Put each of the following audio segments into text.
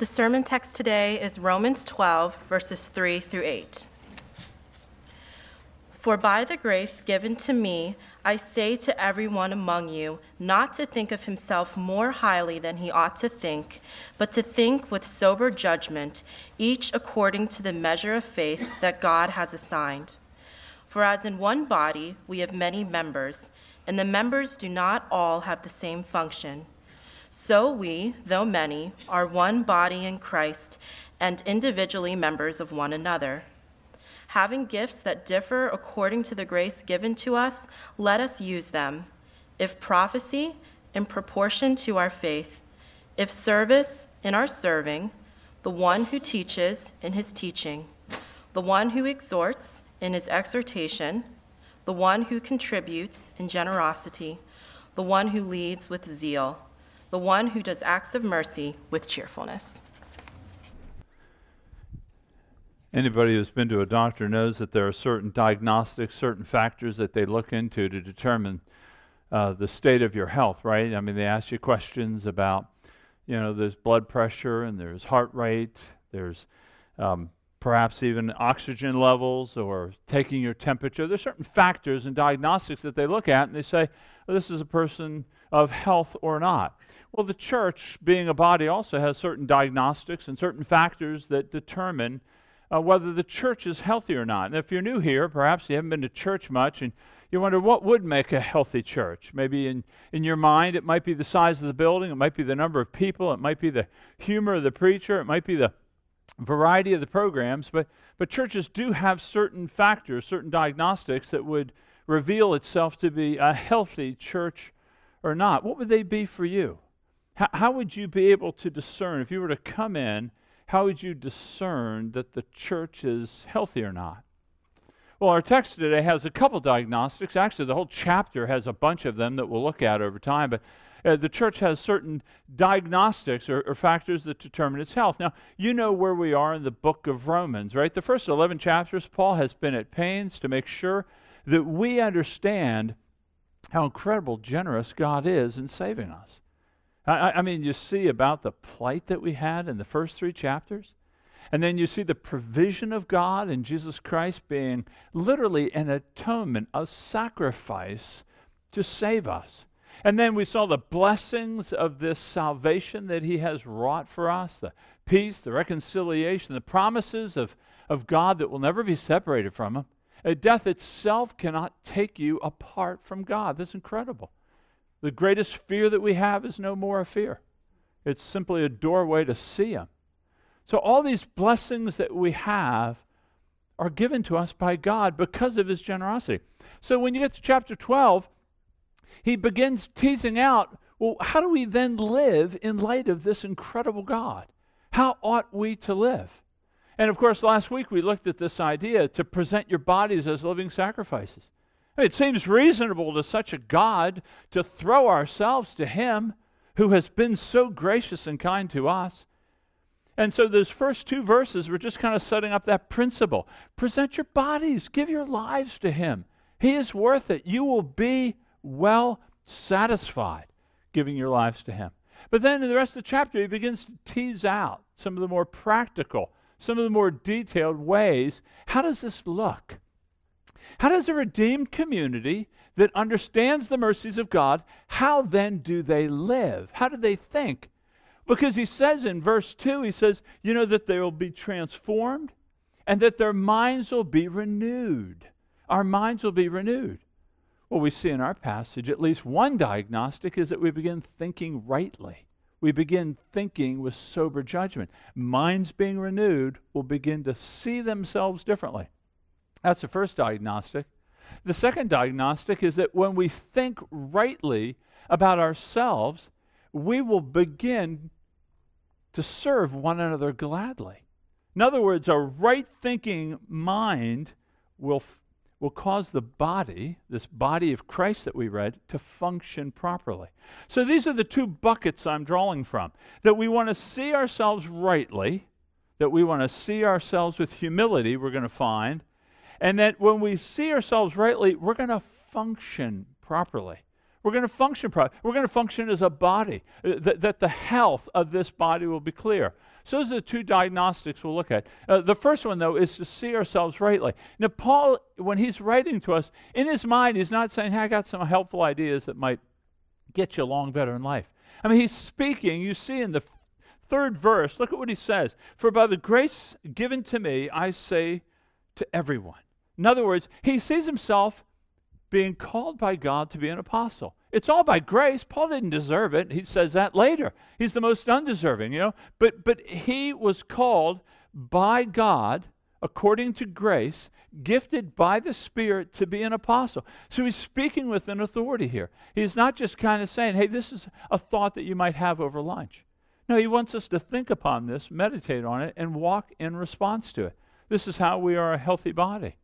The sermon text today is Romans 12, verses 3 through 8. For by the grace given to me, I say to everyone among you not to think of himself more highly than he ought to think, but to think with sober judgment, each according to the measure of faith that God has assigned. For as in one body we have many members, and the members do not all have the same function. So we, though many, are one body in Christ and individually members of one another. Having gifts that differ according to the grace given to us, let us use them. If prophecy, in proportion to our faith. If service, in our serving. The one who teaches, in his teaching. The one who exhorts, in his exhortation. The one who contributes, in generosity. The one who leads with zeal the one who does acts of mercy with cheerfulness. Anybody who's been to a doctor knows that there are certain diagnostics, certain factors that they look into to determine uh, the state of your health, right? I mean, they ask you questions about, you know, there's blood pressure and there's heart rate, there's um, perhaps even oxygen levels or taking your temperature. There's certain factors and diagnostics that they look at and they say, well, this is a person of health or not. Well, the church, being a body, also has certain diagnostics and certain factors that determine uh, whether the church is healthy or not. And if you're new here, perhaps you haven't been to church much, and you wonder what would make a healthy church. Maybe in, in your mind, it might be the size of the building, it might be the number of people, it might be the humor of the preacher, it might be the variety of the programs. But, but churches do have certain factors, certain diagnostics that would reveal itself to be a healthy church or not. What would they be for you? How, how would you be able to discern, if you were to come in, how would you discern that the church is healthy or not? Well, our text today has a couple diagnostics. Actually, the whole chapter has a bunch of them that we'll look at over time. But uh, the church has certain diagnostics or, or, factors that determine its health. Now, you know where we are in the book of Romans, right? The first 11 chapters, Paul has been at pains to make sure that we understand how incredible generous God is in saving us. I, I mean, you see about the plight that we had in the first three chapters. And then you see the provision of God in Jesus Christ being literally an atonement, a sacrifice to save us. And then we saw the blessings of this salvation that He has wrought for us the peace, the reconciliation, the promises of, of God that will never be separated from Him. Death itself cannot take you apart from God. That's incredible. The greatest fear that we have is no more a fear, it's simply a doorway to see Him. So, all these blessings that we have are given to us by God because of His generosity. So, when you get to chapter 12, he begins teasing out well, how do we then live in light of this incredible God? How ought we to live? And of course, last week we looked at this idea to present your bodies as living sacrifices. It seems reasonable to such a God to throw ourselves to Him who has been so gracious and kind to us. And so, those first two verses were just kind of setting up that principle. Present your bodies, give your lives to Him. He is worth it. You will be well satisfied giving your lives to Him. But then in the rest of the chapter, he begins to tease out some of the more practical, some of the more detailed ways. How does this look? How does a redeemed community that understands the mercies of God, how then do they live? How do they think? Because he says in verse 2, he says, you know, that they will be transformed and that their minds will be renewed. Our minds will be renewed. Well, we see in our passage at least one diagnostic is that we begin thinking rightly. We begin thinking with sober judgment. Minds being renewed will begin to see themselves differently. That's the first diagnostic. The second diagnostic is that when we think rightly about ourselves, we will begin to serve one another gladly. In other words, a right thinking mind will, will cause the body, this body of Christ that we read, to function properly. So these are the two buckets I'm drawing from that we want to see ourselves rightly, that we want to see ourselves with humility, we're going to find, and that when we see ourselves rightly, we're going to function properly. We're going to function properly. We're going to function as a body, uh, that, that the health of this body will be clear. So, those are the two diagnostics we'll look at. Uh, the first one, though, is to see ourselves rightly. Now, Paul, when he's writing to us, in his mind, he's not saying, hey, I got some helpful ideas that might get you along better in life. I mean, he's speaking, you see in the third verse, look at what he says For by the grace given to me, I say to everyone. In other words, he sees himself being called by God to be an apostle. It's all by grace. Paul didn't deserve it. He says that later. He's the most undeserving, you know. But but he was called by God according to grace, gifted by the Spirit to be an apostle. So he's speaking with an authority here. He's not just kind of saying, "Hey, this is a thought that you might have over lunch." No, he wants us to think upon this, meditate on it, and walk in response to it. This is how we are a healthy body.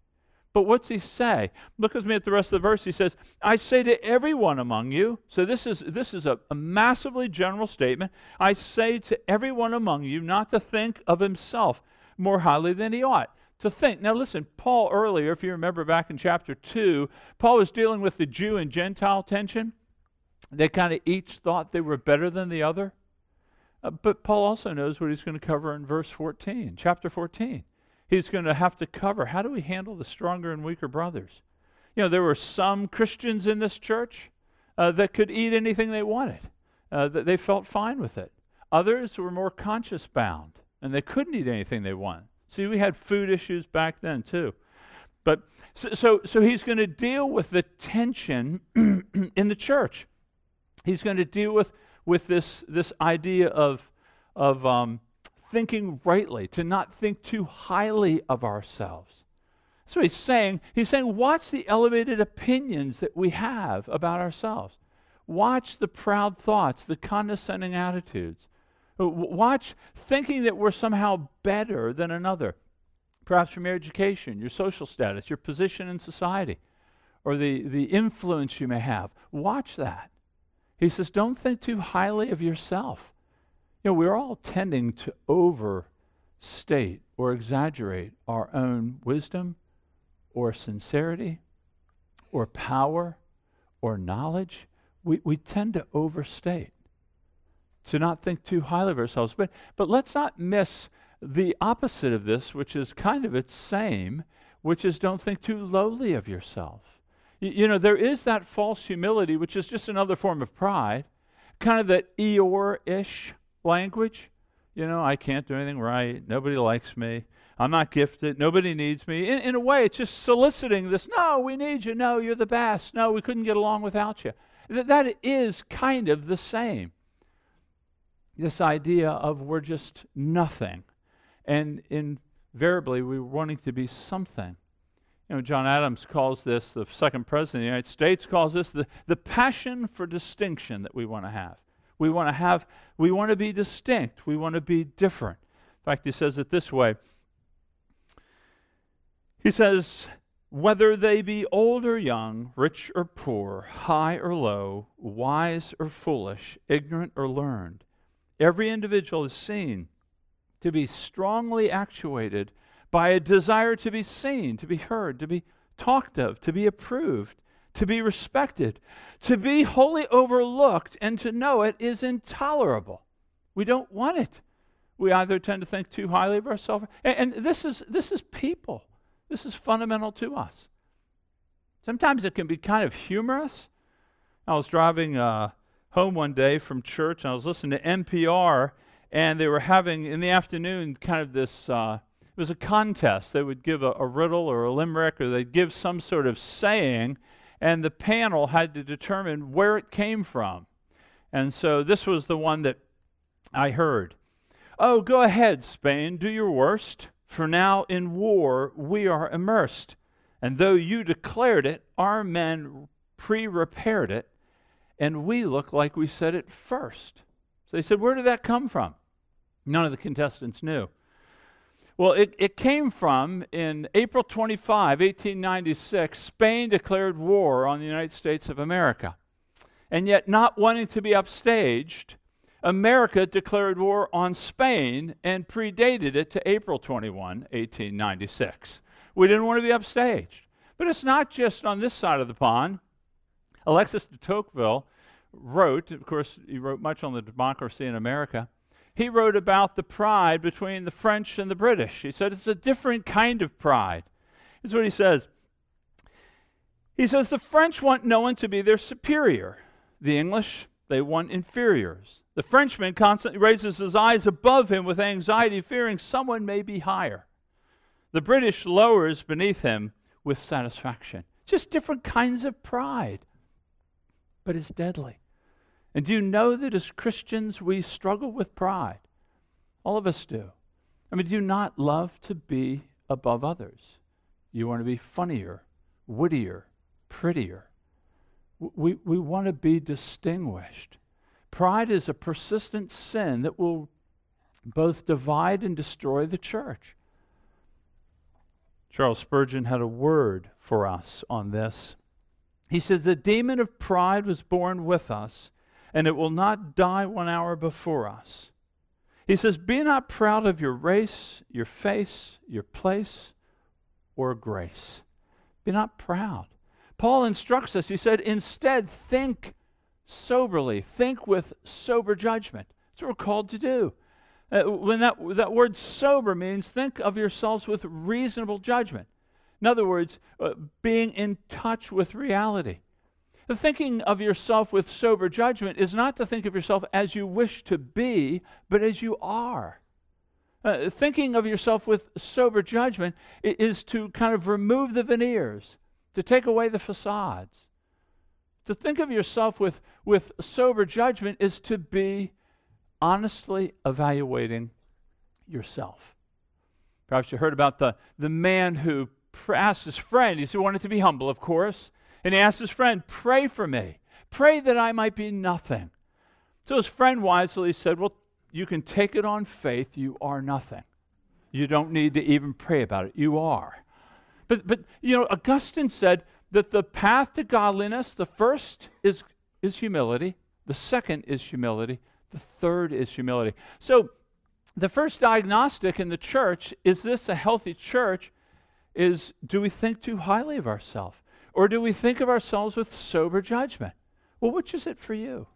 But what's he say? Look with me at the rest of the verse. He says, I say to everyone among you. So this is this is a, a massively general statement. I say to everyone among you not to think of himself more highly than he ought to think. Now, listen, Paul earlier, if you remember back in chapter 2, Paul was dealing with the Jew and Gentile tension. They kind of each thought they were better than the other. Uh, but Paul also knows what he's going to cover in verse 14, chapter 14 he's going to have to cover. How do we handle the stronger and weaker brothers? You know, there were some Christians in this church uh, that could eat anything they wanted, uh, that they felt fine with it. Others were more conscience bound, and they couldn't eat anything they wanted. See, we had food issues back then too. But so, so, so he's going to deal with the tension in the church. He's going to deal with, with this, this idea of, of um, thinking rightly, to not think too highly of ourselves. So he's saying, he's saying, watch the elevated opinions that we have about ourselves. Watch the proud thoughts, the condescending attitudes. Watch thinking that we're somehow better than another, perhaps from your education, your social status, your position in society, or the, the influence you may have. Watch that. He says, don't think too highly of yourself. You know, we're all tending to overstate or exaggerate our own wisdom or sincerity or power or knowledge. We, we tend to overstate, to not think too highly of ourselves. But, but let's not miss the opposite of this, which is kind of its same, which is don't think too lowly of yourself. You, you know, there is that false humility, which is just another form of pride, kind of that Eeyore ish language. You know, I can't do anything right. Nobody likes me. I'm not gifted. Nobody needs me. In, in a way, it's just soliciting this. No, we need you. No, you're the best. No, we couldn't get along without you. Th- that is kind of the same. This idea of we're just nothing. And invariably, we're wanting to be something. You know, John Adams calls this, the second president of the United States calls this the, the passion for distinction that we want to have. We want to have, we want to be distinct. We want to be different. In fact, he says it this way. He says, whether they be old or young, rich or poor, high or low, wise or foolish, ignorant or learned, every individual is seen to be strongly actuated by a desire to be seen, to be heard, to be talked of, to be approved, to be respected. To be wholly overlooked and to know it is intolerable. We don't want it. We either tend to think too highly of ourselves, and, and this is this is people. This is fundamental to us. Sometimes it can be kind of humorous. I was driving uh, home one day from church, and I was listening to NPR, and they were having in the afternoon kind of this. Uh, it was a contest. They would give a, a riddle or a limerick, or they'd give some sort of saying, and the panel had to determine where it came from. And so this was the one that I heard. Oh, go ahead, Spain, do your worst, for now in war we are immersed. And though you declared it, our men pre repaired it, and we look like we said it first. So they said, Where did that come from? None of the contestants knew. Well, it, it came from in April 25, 1896, Spain declared war on the United States of America. And yet, not wanting to be upstaged, America declared war on Spain and predated it to April 21, 1896. We didn't want to be upstaged. But it's not just on this side of the pond. Alexis de Tocqueville wrote, of course, he wrote much on the democracy in America. He wrote about the pride between the French and the British. He said it's a different kind of pride. Here's what he says He says the French want no one to be their superior, the English, they want inferiors. The Frenchman constantly raises his eyes above him with anxiety, fearing someone may be higher. The British lowers beneath him with satisfaction. Just different kinds of pride, but it's deadly. And do you know that as Christians we struggle with pride? All of us do. I mean, do you not love to be above others? You want to be funnier, wittier, prettier. We, we want to be distinguished. Pride is a persistent sin that will both divide and destroy the church. Charles Spurgeon had a word for us on this. He says, The demon of pride was born with us, and it will not die one hour before us. He says, Be not proud of your race, your face, your place, or grace. Be not proud. Paul instructs us, he said, Instead, think soberly, think with sober judgment. That's what we're called to do. Uh, when that, that word sober means think of yourselves with reasonable judgment. In other words, uh, being in touch with reality. The thinking of yourself with sober judgment is not to think of yourself as you wish to be, but as you are. Uh, thinking of yourself with sober judgment is to kind of remove the veneers, to take away the facades. To think of yourself with, with sober judgment is to be honestly evaluating yourself. Perhaps you heard about the, the man who asked his friend, he said, "I wanted to be humble, of course, and he asked his friend, Pray for me. Pray that I might be nothing. So his friend wisely said, Well, you can take it on faith, you are nothing. You don't need to even pray about it. You are. But, but you know, Augustine said, that the path to godliness, the first is, is humility, the second is humility, the third is humility. So, the first diagnostic in the church is this a healthy church? Is do we think too highly of ourselves? Or do we think of ourselves with sober judgment? Well, which is it for you?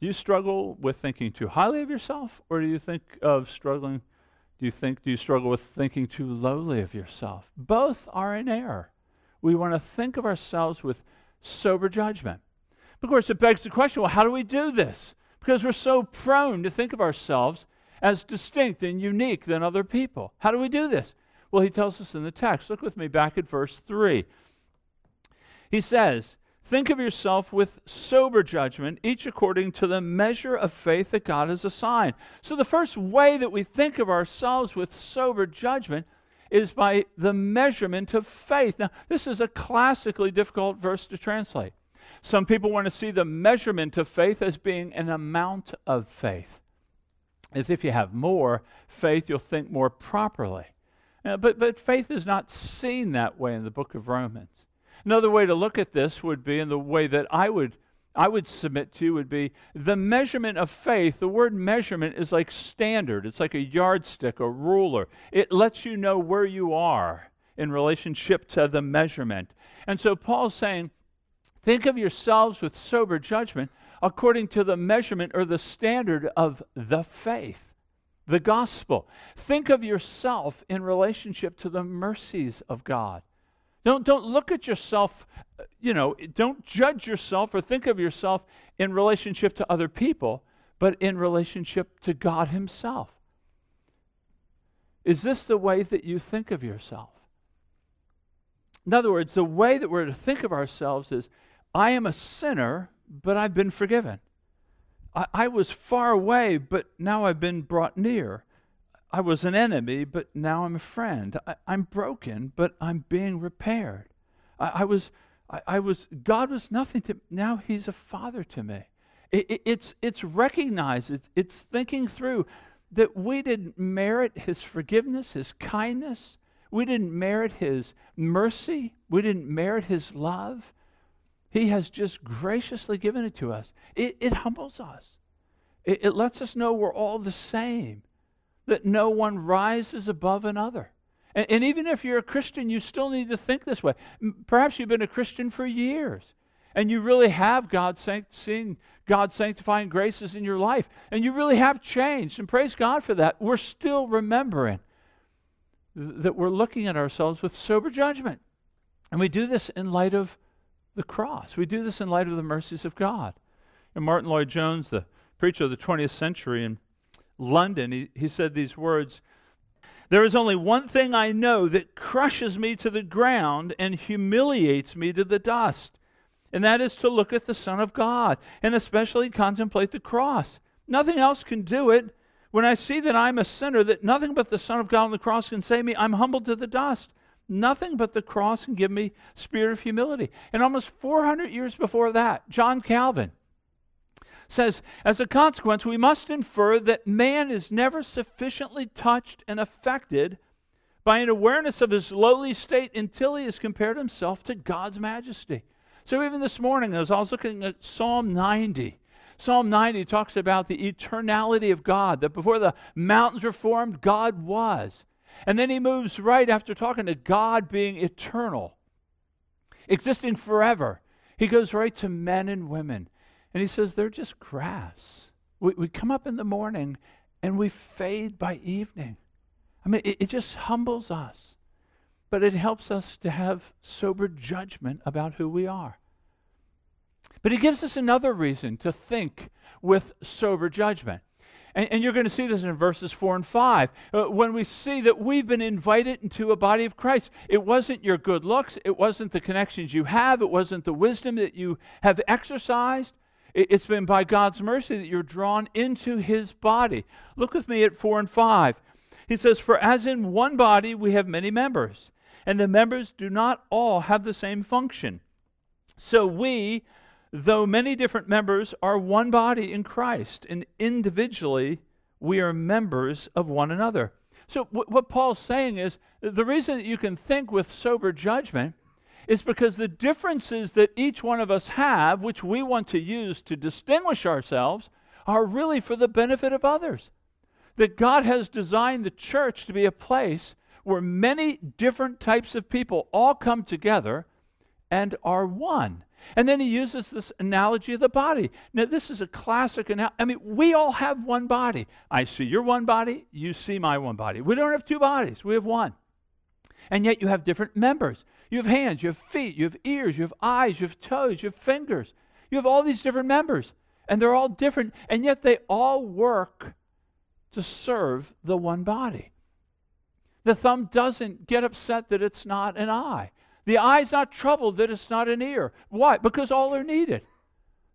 Do you struggle with thinking too highly of yourself? Or do you think of struggling? Do you think, do you struggle with thinking too lowly of yourself? Both are in error we want to think of ourselves with sober judgment. Of course, it begs the question well, how do we do this? Because we're so prone to think of ourselves as distinct and unique than other people. How do we do this? Well, he tells us in the text. Look with me back at verse 3. He says, Think of yourself with sober judgment, each according to the measure of faith that God has assigned. So, the first way that we think of ourselves with sober judgment is by the measurement of faith. Now, this is a classically difficult verse to translate. Some people want to see the measurement of faith as being an amount of faith. As if you have more faith, you'll think more properly. Uh, but, but faith is not seen that way in the book of Romans. Another way to look at this would be in the way that I would I would submit to would be the measurement of faith. The word measurement is like standard, it's like a yardstick, a ruler. It lets you know where you are in relationship to the measurement. And so Paul's saying, think of yourselves with sober judgment according to the measurement or the standard of the faith, the gospel. Think of yourself in relationship to the mercies of God. Don't, don't look at yourself, uh, you know, don't judge yourself or think of yourself in relationship to other people, but in relationship to God Himself. Is this the way that you think of yourself? In other words, the way that we're to think of ourselves is I am a sinner, but I've been forgiven. I, I was far away, but now I've been brought near. I was an enemy, but now I'm a friend. I, am broken, but I'm being repaired. I, I was, I, I, was, God was nothing to, now He's a father to me. It, it, it's, it's recognized, it's, it's thinking through that we didn't merit His forgiveness, His kindness. We didn't merit His mercy. We didn't merit His love. He has just graciously given it to us. It, it humbles us. It, it lets us know we're all the same that no one rises above another. And, and even if you're a Christian, you still need to think this way. Perhaps you've been a Christian for years. and you really have God sanct- seeing God sanctifying graces in your life, and you really have changed, and praise God for that, we're still remembering th- that we're looking at ourselves with sober judgment. And we do this in light of the cross. We do this in light of the mercies of God. And Martyn Lloyd-Jones, the preacher of the 20th century in London, he, he said these words There is only one thing I know that crushes me to the ground and humiliates me to the dust, and that is to look at the Son of God and especially contemplate the cross. Nothing else can do it. When I see that I'm a sinner, that nothing but the Son of God on the cross can save me, I'm humbled to the dust. Nothing but the cross can give me spirit of humility. And almost 400 years before that, John Calvin says, as a consequence, we must infer that man is never sufficiently touched and affected by an awareness of his lowly state until he has compared himself to God's majesty. So even this morning, as I was looking at Psalm 90, Psalm 90 talks about the eternality of God, that before the mountains were formed, God was. And then he moves right after talking to God being eternal, existing forever. He goes right to men and women. And he says, they're just grass. We, we come up in the morning and we fade by evening. I mean, it, it just humbles us, but it helps us to have sober judgment about who we are. But he gives us another reason to think with sober judgment. And, and, you're going to see this in verses 4 and 5. Uh, when we see that we've been invited into a body of Christ, it wasn't your good looks, it wasn't the connections you have, it wasn't the wisdom that you have exercised. It, it's been by God's mercy that you're drawn into his body. Look with me at 4 and 5. He says, For as in one body we have many members, and the members do not all have the same function. So we, though many different members, are one body in Christ, and individually we are members of one another. So, w- what Paul's saying is the reason that you can think with sober judgment is because the differences that each one of us have, which we want to use to distinguish ourselves, are really for the benefit of others. That God has designed the church to be a place where many different types of people all come together and are one. And then he uses this analogy of the body. Now, this is a classic analogy. I mean, we all have one body. I see your one body, you see my one body. We don't have two bodies, we have one. And yet you have different members. You have hands, you have feet, you have ears, you have eyes, you have toes, you have fingers. You have all these different members. And they're all different, and yet they all work to serve the one body. The thumb doesn't get upset that it's not an eye. The eye's not troubled that it's not an ear. Why? Because all are needed.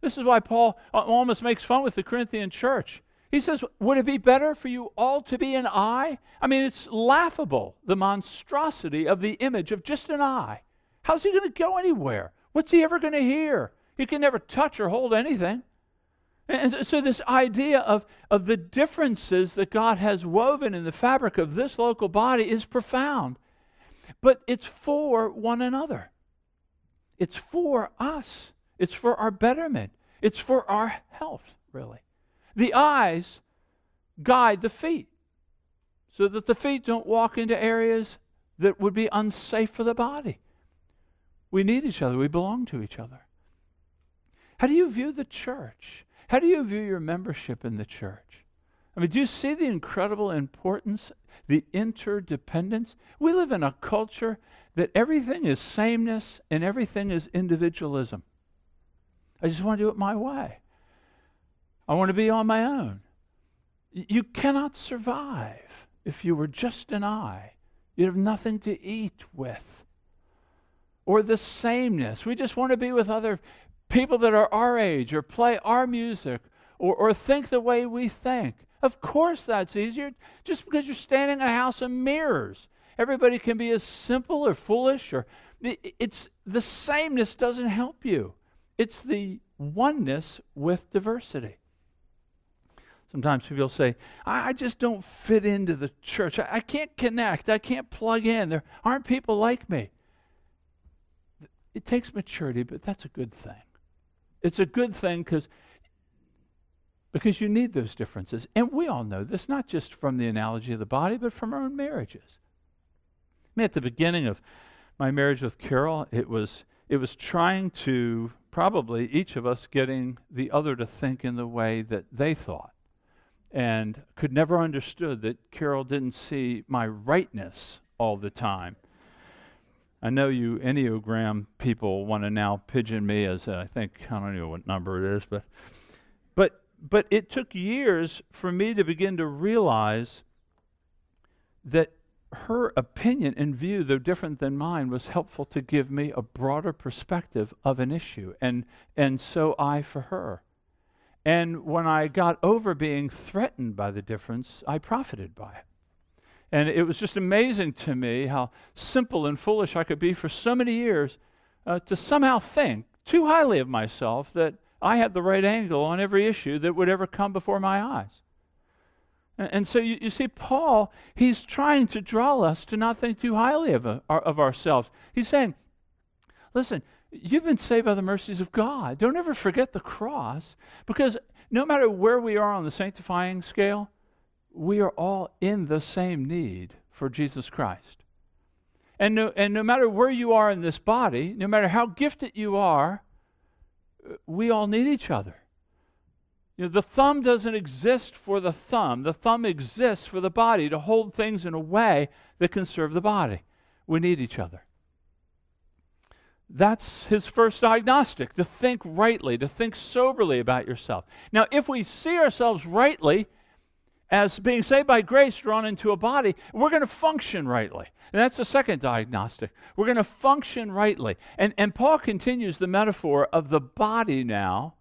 This is why Paul uh, almost makes fun with the Corinthian church. He says, Would it be better for you all to be an eye? I mean, it's laughable, the monstrosity of the image of just an eye. How's he going to go anywhere? What's he ever going to hear? He can never touch or hold anything. And so, this idea of, of the differences that God has woven in the fabric of this local body is profound but it's for one another. It's for us. It's for our betterment. It's for our health, really. The eyes guide the feet so that the feet don't walk into areas that would be unsafe for the body. We need each other, we belong to each other. How do you view the church? How do you view your membership in the church? I mean, do you see the incredible importance, the interdependence? We live in a culture that everything is sameness and everything is individualism. I just want to do it my way. I want to be on my own. You cannot survive if you were just an eye. You'd have nothing to eat with. Or the sameness. We just want to be with other people that are our age or play our music or, or think the way we think. Of course, that's easier. Just because you're standing in a house of mirrors, everybody can be as simple or foolish, or it's the sameness doesn't help you. It's the oneness with diversity. Sometimes people say, I, just don't fit into the church. I, I can't connect. I can't plug in. There aren't people like me. It takes maturity, but that's a good thing. It's a good thing because because you need those differences. And we all know this, not just from the analogy of the body, but from our own marriages. I mean, at the beginning of my marriage with Carol, it was, it was trying to probably each of us getting the other to think in the way that they thought and could never understood that Carol didn't see my rightness all the time. I know you Enneagram people want to now pigeon me as a, I think I don't know what number it is, but but it took years for me to begin to realize that her opinion and view, though different than mine, was helpful to give me a broader perspective of an issue, and and so I for her. And when I got over being threatened by the difference, I profited by it. And it was just amazing to me how simple and foolish I could be for so many years uh, to somehow think too highly of myself that I had the right angle on every issue that would ever come before my eyes. And, and so you, you, see, Paul, he's trying to draw us to not think too highly of, uh, of ourselves. He's saying, listen, You've been saved by the mercies of God. Don't ever forget the cross because no matter where we are on the sanctifying scale, we are all in the same need for Jesus Christ. And no, and no matter where you are in this body, no matter how gifted you are, we all need each other. You know, the thumb doesn't exist for the thumb. The thumb exists for the body to hold things in a way that can serve the body. We need each other. That's his first diagnostic to think rightly, to think soberly about yourself. Now, if we see ourselves rightly as being saved by grace, drawn into a body, we're going to function rightly. And that's the second diagnostic. We're going to function rightly. And, and Paul continues the metaphor of the body now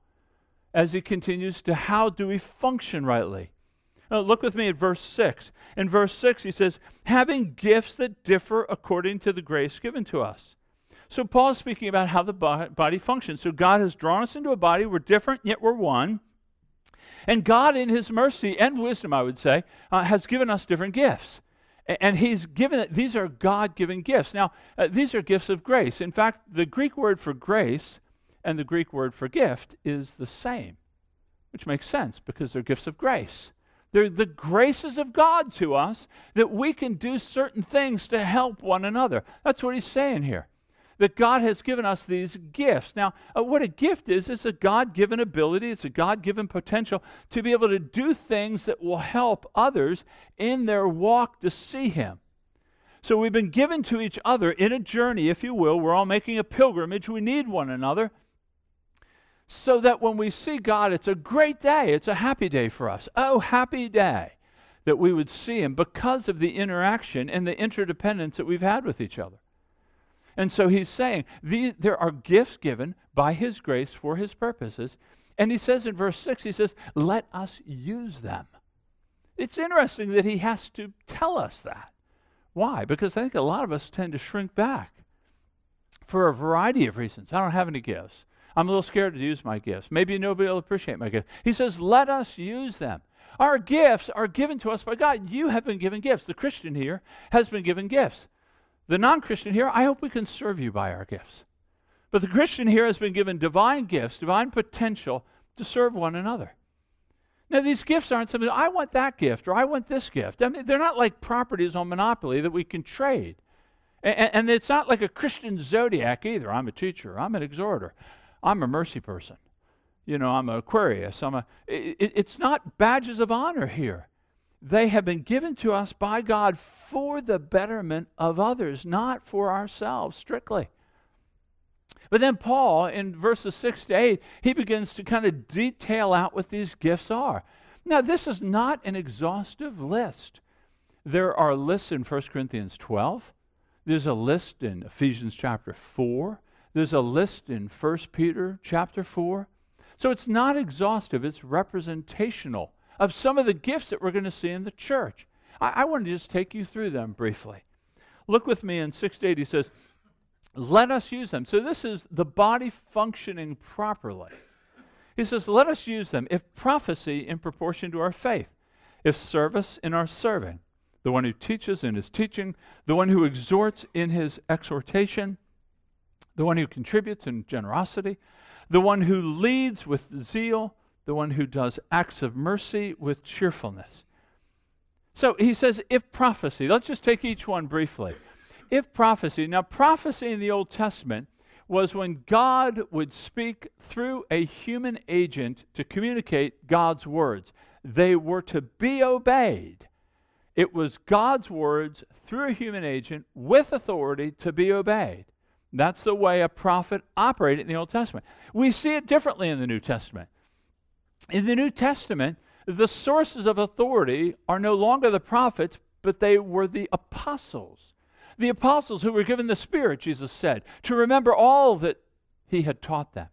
as he continues to how do we function rightly. Now, look with me at verse 6. In verse 6, he says, having gifts that differ according to the grace given to us. So Paul is speaking about how the body functions. So God has drawn us into a body. We're different, yet we're one. And God, in His mercy and wisdom, I would say, uh, has given us different gifts. And He's given it, these are God given gifts. Now, uh, these are gifts of grace. In fact, the Greek word for grace and the Greek word for gift is the same, which makes sense because they're gifts of grace. They're the graces of God to us that we can do certain things to help one another. That's what He's saying here that God has given us these gifts. Now, uh, what a gift is, it's a God given ability, it's a God given potential to be able to do things that will help others in their walk to see Him. So we've been given to each other in a journey, if you will. We're all making a pilgrimage. We need one another. So that when we see God, it's a great day. It's a happy day for us. Oh, happy day that we would see Him because of the interaction and the interdependence that we've had with each other. And so he's saying these, there are gifts given by his grace for his purposes. And he says in verse 6, he says, let us use them. It's interesting that he has to tell us that. Why? Because I think a lot of us tend to shrink back for a variety of reasons. I don't have any gifts. I'm a little scared to use my gifts. Maybe nobody will appreciate my gifts. He says, let us use them. Our gifts are given to us by God. You have been given gifts. The Christian here has been given gifts. The non Christian here, I hope we can serve you by our gifts. But the Christian here has been given divine gifts, divine potential to serve one another. Now, these gifts aren't something, I want that gift or I want this gift. I mean, they're not like properties on Monopoly that we can trade. And, and it's not like a Christian zodiac either. I'm a teacher, I'm an exhorter, I'm a mercy person. You know, I'm an Aquarius. I'm a, it, it's not badges of honor here. They have been given to us by God for the betterment of others, not for ourselves strictly. But then Paul, in verses 6 to 8, he begins to kind of detail out what these gifts are. Now, this is not an exhaustive list. There are lists in 1 Corinthians 12, there's a list in Ephesians chapter 4, there's a list in 1 Peter chapter 4. So it's not exhaustive, it's representational of some of the gifts that we're going to see in the church. I, I want to just take you through them briefly. Look with me in 6 to 8. He says, Let us use them. So this is the body functioning properly. He says, Let us use them. If prophecy in proportion to our faith, if service in our serving, the one who teaches in his teaching, the one who exhorts in his exhortation, the one who contributes in generosity, the one who leads with zeal, the one who does acts of mercy with cheerfulness. So he says, if prophecy, let's just take each one briefly. If prophecy, now prophecy in the Old Testament was when God would speak through a human agent to communicate God's words. They were to be obeyed. It was God's words through a human agent with authority to be obeyed. That's the way a prophet operated in the Old Testament. We see it differently in the New Testament. In the New Testament, the sources of authority are no longer the prophets, but they were the apostles. The apostles who were given the Spirit, Jesus said, to remember all that he had taught them.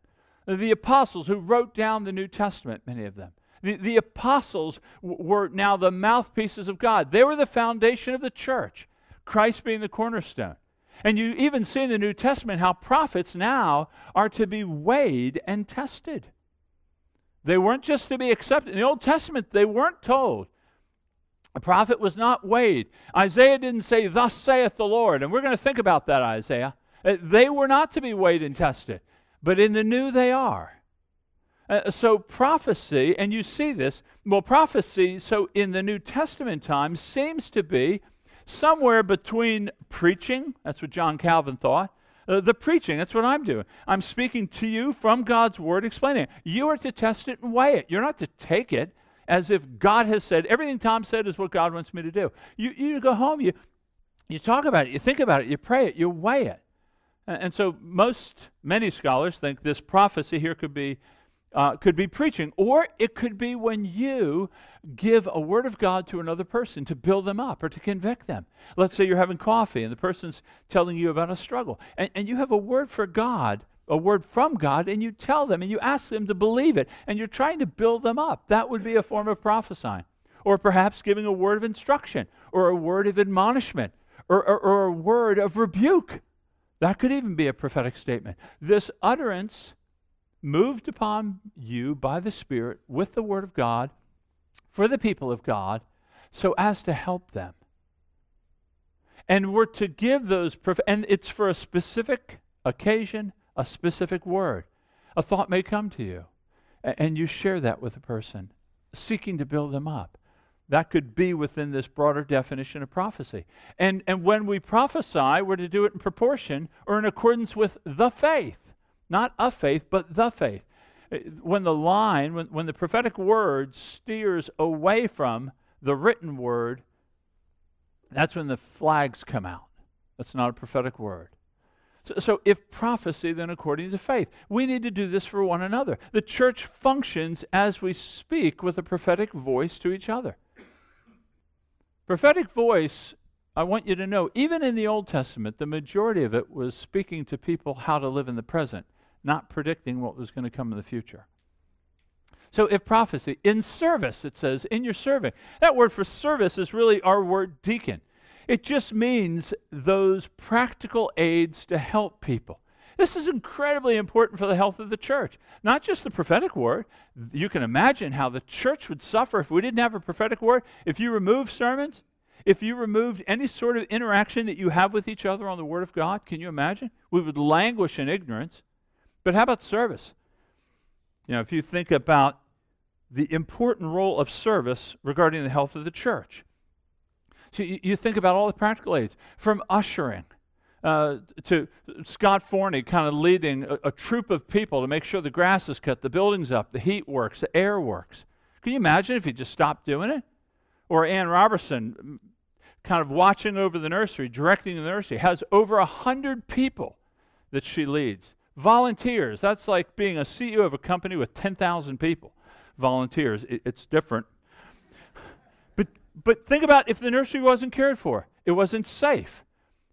The apostles who wrote down the New Testament, many of them. The, the apostles w- were now the mouthpieces of God. They were the foundation of the church, Christ being the cornerstone. And you even see in the New Testament how prophets now are to be weighed and tested. They weren't just to be accepted. In the Old Testament, they weren't told. A prophet was not weighed. Isaiah didn't say, Thus saith the Lord. And we're going to think about that, Isaiah. Uh, they were not to be weighed and tested. But in the new, they are. Uh, so prophecy, and you see this, well, prophecy, so in the New Testament times, seems to be somewhere between preaching, that's what John Calvin thought, uh, the preaching, that's what I'm doing. I'm speaking to you from God's word, explaining it. You are to test it and weigh it. You're not to take it as if God has said, everything Tom said is what God wants me to do. You, you go home, you, you talk about it, you think about it, you pray it, you weigh it. And, and so most, many scholars think this prophecy here could be uh, could be preaching, or it could be when you give a word of God to another person to build them up or to convict them. Let's say you're having coffee and the person's telling you about a struggle, and, and you have a word for God, a word from God, and you tell them and you ask them to believe it, and you're trying to build them up. That would be a form of prophesying. Or perhaps giving a word of instruction, or a word of admonishment, or, or, or a word of rebuke. That could even be a prophetic statement. This utterance moved upon you by the Spirit with the Word of God for the people of God so as to help them. And we're to give those, prof- and it's for a specific occasion, a specific word. A thought may come to you, and you share that with a person, seeking to build them up. That could be within this broader definition of prophecy. And, and when we prophesy, we're to do it in proportion or in accordance with the faith not a faith, but the faith. Uh, when the line, when, when the prophetic word steers away from the written word, that's when the flags come out. That's not a prophetic word. So, so, if prophecy, then according to faith. We need to do this for one another. The church functions as we speak with a prophetic voice to each other. Prophetic voice, I want you to know, even in the Old Testament, the majority of it was speaking to people how to live in the present not predicting what was going to come in the future. So, if prophecy, in service, it says, in your serving. That word for service is really our word deacon. It just means those practical aids to help people. This is incredibly important for the health of the church. Not just the prophetic word. You can imagine how the church would suffer if we didn't have a prophetic word. If you remove sermons, if you removed any sort of interaction that you have with each other on the Word of God, can you imagine? We would languish in ignorance. But how about service? You know, if you think about the important role of service regarding the health of the church. So you, you think about all the practical aids, from ushering uh, to Scott Forney kind of leading a, a troop of people to make sure the grass is cut, the building's up, the heat works, the air works. Can you imagine if he just stopped doing it? Or Ann Robertson kind of watching over the nursery, directing the nursery, has over a hundred people that she leads. Volunteers, that's like being a CEO of a company with 10,000 people. Volunteers, it, it's different. But, but think about if the nursery wasn't cared for, it wasn't safe.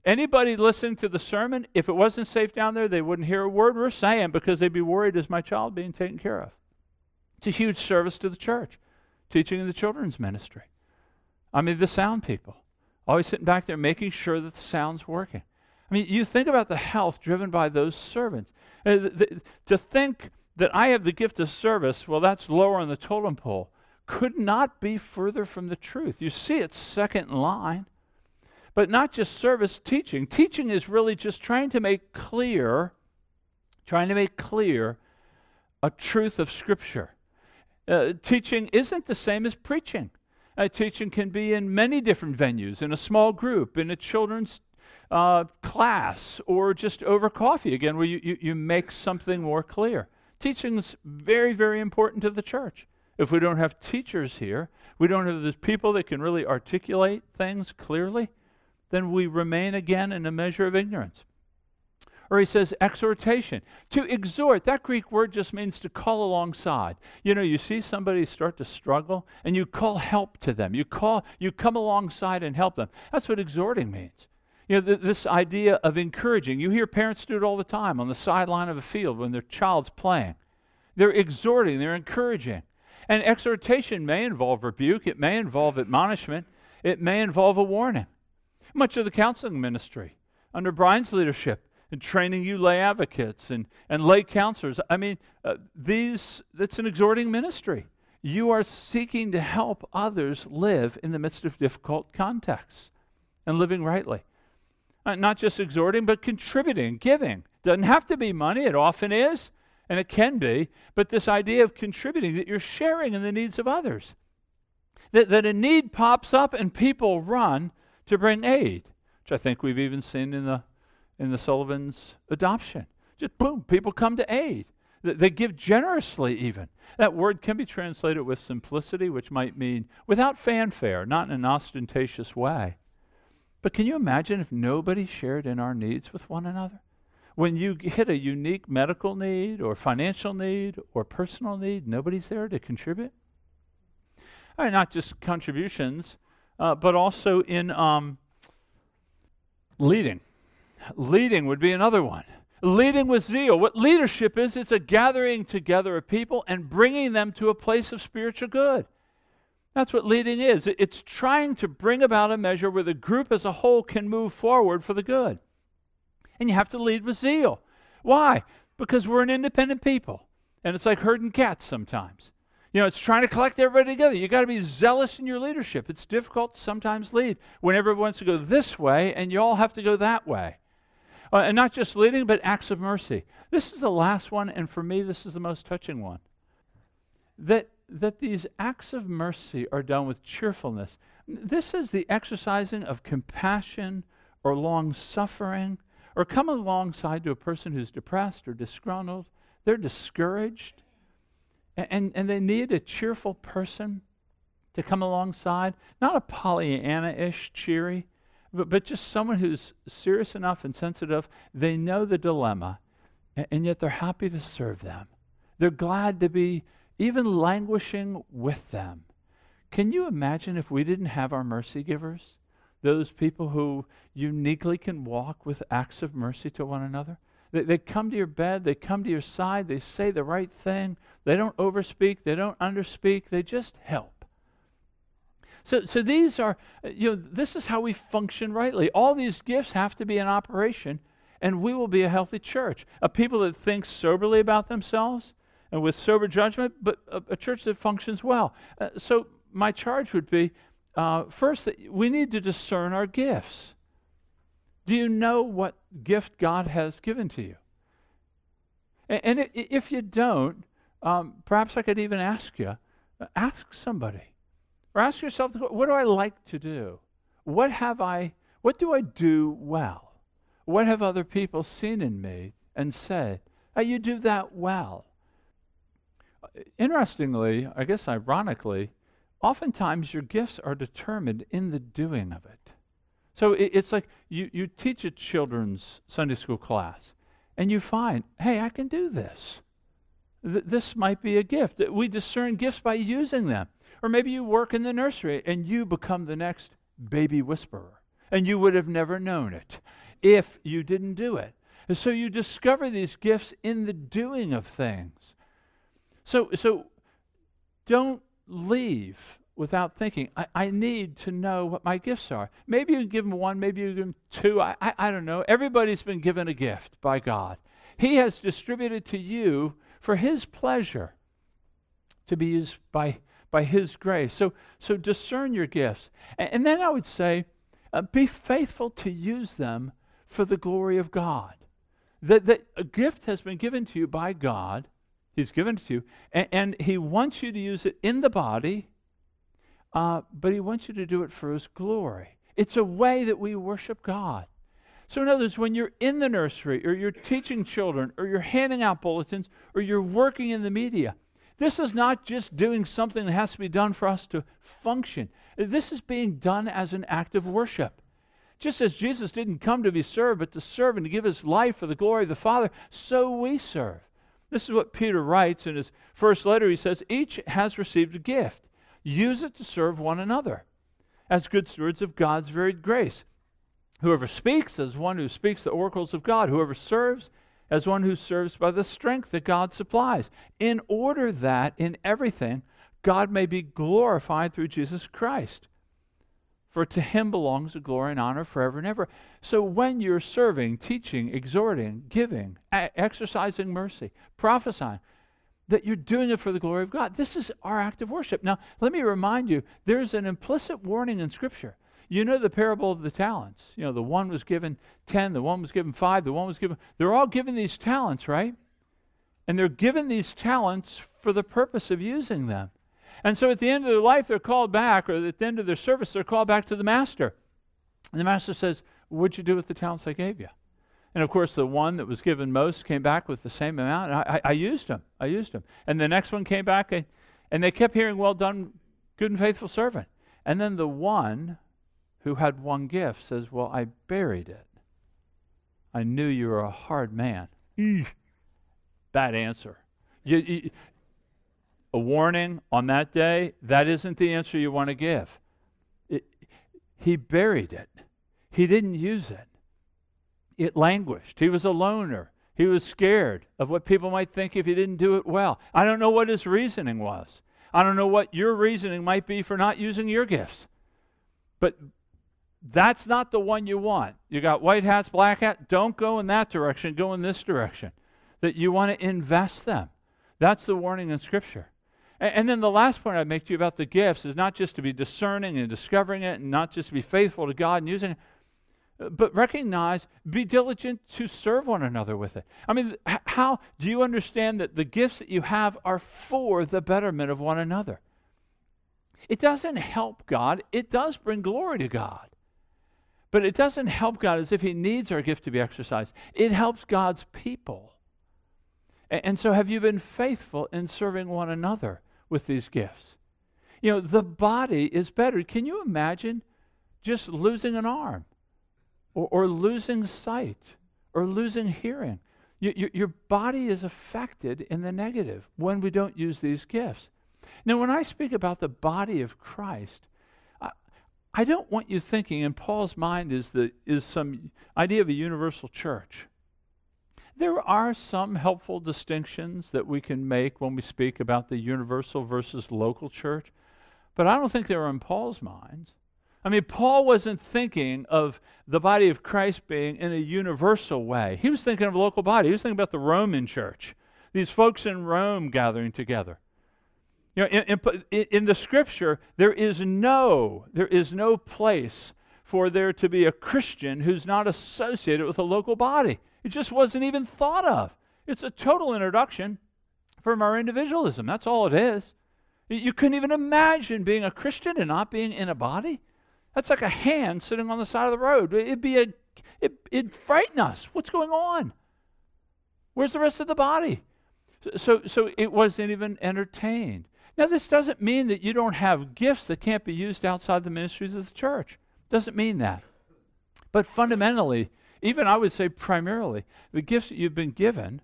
Anybody listening to the sermon, if it wasn't safe down there, they wouldn't hear a word we're saying because they'd be worried is my child being taken care of? It's a huge service to the church, teaching in the children's ministry. I mean, the sound people, always sitting back there making sure that the sound's working. I mean, you think about the health driven by those servants. Uh, the, to think that I have the gift of service, well, that's lower on the totem pole, could not be further from the truth. You see it's second line. But not just service, teaching. Teaching is really just trying to make clear, trying to make clear a truth of Scripture. Uh, teaching isn't the same as preaching. Uh, teaching can be in many different venues, in a small group, in a children's uh, class or just over coffee again, where you, you, you make something more clear. Teaching is very, very important to the church. If we don't have teachers here, we don't have those people that can really articulate things clearly, then we remain again in a measure of ignorance. Or he says exhortation. To exhort, that Greek word just means to call alongside. You know, you see somebody start to struggle and you call help to them. You call you come alongside and help them. That's what exhorting means. You know, th- this idea of encouraging. You hear parents do it all the time on the sideline of a field when their child's playing. They're exhorting, they're encouraging. And exhortation may involve rebuke, it may involve admonishment, it may involve a warning. Much of the counseling ministry under Brian's leadership and training you lay advocates and, and lay counselors. I mean, uh, these, that's an exhorting ministry. You are seeking to help others live in the midst of difficult contexts and living rightly. Uh, not just exhorting, but contributing, giving. Doesn't have to be money, it often is, and it can be, but this idea of contributing, that you're sharing in the needs of others. That, that a need pops up and people run to bring aid, which I think we've even seen in the in the Sullivan's adoption. Just boom, people come to aid. They give generously, even. That word can be translated with simplicity, which might mean without fanfare, not in an ostentatious way. But can you imagine if nobody shared in our needs with one another? When you hit a unique medical need or financial need or personal need, nobody's there to contribute? I not just contributions, uh, but also in um, leading. Leading would be another one. Leading with zeal. What leadership is, it's a gathering together of people and bringing them to a place of spiritual good. That's what leading is. It's trying to bring about a measure where the group as a whole can move forward for the good. And you have to lead with zeal. Why? Because we're an independent people. And it's like herding cats sometimes. You know, it's trying to collect everybody together. You got to be zealous in your leadership. It's difficult to sometimes lead when everyone wants to go this way and you all have to go that way. Uh, and not just leading, but acts of mercy. This is the last one, and for me, this is the most touching one. That, that these acts of mercy are done with cheerfulness. This is the exercising of compassion or long suffering, or coming alongside to a person who's depressed or disgruntled. They're discouraged, and, and, and they need a cheerful person to come alongside. Not a Pollyanna ish cheery, but, but just someone who's serious enough and sensitive, they know the dilemma, and, and yet they're happy to serve them. They're glad to be even languishing with them. Can you imagine if we didn't have our mercy givers? Those people who uniquely can walk with acts of mercy to one another? They, they come to your bed, they come to your side, they say the right thing, they don't overspeak, they don't underspeak, they just help. So, so these are, you know, this is how we function rightly. All these gifts have to be in operation, and we will be a healthy church. A people that think soberly about themselves and with sober judgment, but a, a church that functions well. Uh, so, my charge would be uh, first, that we need to discern our gifts. Do you know what gift God has given to you? And, and if you don't, um, perhaps I could even ask you uh, ask somebody. Or ask yourself, what do I like to do? What have I, what do I do well? What have other people seen in me and said, oh, you do that well? Interestingly, I guess ironically, oftentimes your gifts are determined in the doing of it. So it, it's like you, you teach a children's Sunday school class and you find, hey, I can do this. Th- this might be a gift. We discern gifts by using them. Or maybe you work in the nursery and you become the next baby whisperer. And you would have never known it if you didn't do it. And so you discover these gifts in the doing of things. So, so don't leave without thinking, I, I need to know what my gifts are. Maybe you give them one, maybe you give them two. I, I, I don't know. Everybody's been given a gift by God. He has distributed to you for His pleasure to be used by by His grace. So, so discern your gifts. And, and then I would say, uh, be faithful to use them for the glory of God. That, that a gift has been given to you by God, He's given it to you, and, and He wants you to use it in the body, uh, but He wants you to do it for His glory. It's a way that we worship God. So, in other words, when you're in the nursery or you're teaching children or you're handing out bulletins or you're working in the media, this is not just doing something that has to be done for us to function. This is being done as an act of worship. Just as Jesus didn't come to be served, but to serve and to give his life for the glory of the Father, so we serve. This is what Peter writes in his first letter. He says, Each has received a gift. Use it to serve one another as good stewards of God's varied grace. Whoever speaks as one who speaks the oracles of God, whoever serves as one who serves by the strength that God supplies, in order that in everything God may be glorified through Jesus Christ. For to him belongs the glory and honor forever and ever. So when you're serving, teaching, exhorting, giving, exercising mercy, prophesying, that you're doing it for the glory of God. This is our act of worship. Now, let me remind you there's an implicit warning in Scripture. You know the parable of the talents. You know, the one was given 10, the one was given 5, the one was given. They're all given these talents, right? And they're given these talents for the purpose of using them. And so at the end of their life, they're called back, or at the end of their service, they're called back to the master. And the master says, What'd you do with the talents I gave you? And of course, the one that was given most came back with the same amount. I, I, I used them. I used them. And the next one came back, and, and they kept hearing, Well done, good and faithful servant. And then the one who had one gift says, Well, I buried it. I knew you were a hard man. Eesh. Bad answer. You, you, a warning on that day, that isn't the answer you want to give. It, he buried it, he didn't use it. It languished. He was a loner. He was scared of what people might think if he didn't do it well. I don't know what his reasoning was. I don't know what your reasoning might be for not using your gifts. But that's not the one you want. You got white hats, black hat. Don't go in that direction. Go in this direction. That you want to invest them. That's the warning in Scripture. And, and then the last point I'd make to you about the gifts is not just to be discerning and discovering it, and not just to be faithful to God and using it, but recognize, be diligent to serve one another with it. I mean, how do you understand that the gifts that you have are for the betterment of one another? It doesn't help God, it does bring glory to God. But it doesn't help God as if He needs our gift to be exercised. It helps God's people. And, and so, have you been faithful in serving one another with these gifts? You know, the body is better. Can you imagine just losing an arm? or, or losing sight or losing hearing. You, you, your body is affected in the negative when we don't use these gifts. Now, when I speak about the body of Christ, I, I don't want you thinking in Paul's mind is, the, is some idea of a universal church. There are some helpful distinctions that we can make when we speak about the universal versus local church, but I don't think they're in Paul's mind. I mean, Paul wasn't thinking of the body of Christ being in a universal way. He was thinking of a local body. He was thinking about the Roman church, these folks in Rome gathering together. You know, in, in, in the scripture, there is no, there is no place for there to be a Christian who's not associated with a local body. It just wasn't even thought of. It's a total introduction from our individualism. That's all it is. You couldn't even imagine being a Christian and not being in a body. That's like a hand sitting on the side of the road. It'd be a, it, it'd frighten us. What's going on? Where's the rest of the body? So, so it wasn't even entertained. Now, this doesn't mean that you don't have gifts that can't be used outside the ministries of the church. Doesn't mean that. But fundamentally, even I would say primarily, the gifts that you've been given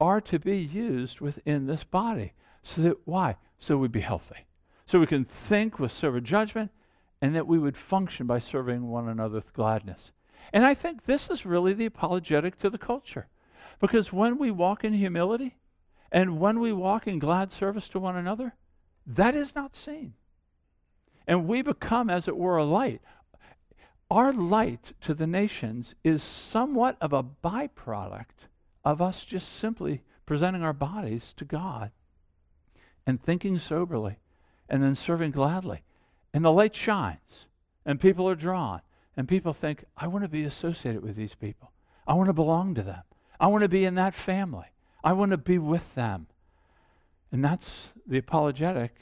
are to be used within this body. So that why? So we'd be healthy. So we can think with sober judgment and that we would function by serving one another with gladness. And I think this is really the apologetic to the culture. Because when we walk in humility and when we walk in glad service to one another, that is not seen. And we become, as it were, a light. Our light to the nations is somewhat of a byproduct of us just simply presenting our bodies to God and thinking soberly and then serving gladly. And the light shines, and people are drawn, and people think, I want to be associated with these people. I want to belong to them. I want to be in that family. I want to be with them. And that's the apologetic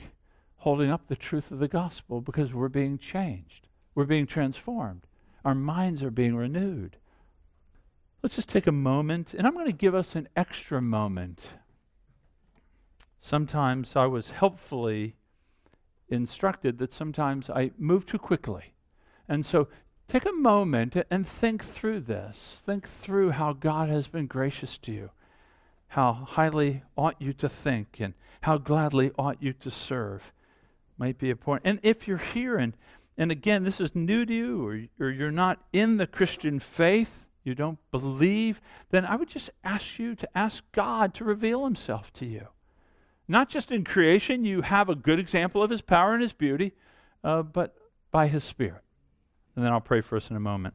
holding up the truth of the gospel because we're being changed. We're being transformed. Our minds are being renewed. let's just take a moment, and I'm going to give us an extra moment. Sometimes I was helpfully instructed that sometimes I move too quickly. And so take a moment and think through this. Think through how God has been gracious to you. How highly ought you to think and how gladly ought you to serve might be important. And if you're here and and again, this is new to you, or, or you're not in the Christian faith, you don't believe, then I would just ask you to ask God to reveal Himself to you. Not just in creation, you have a good example of His power and His beauty, uh, but by His Spirit. And then I'll pray for us in a moment.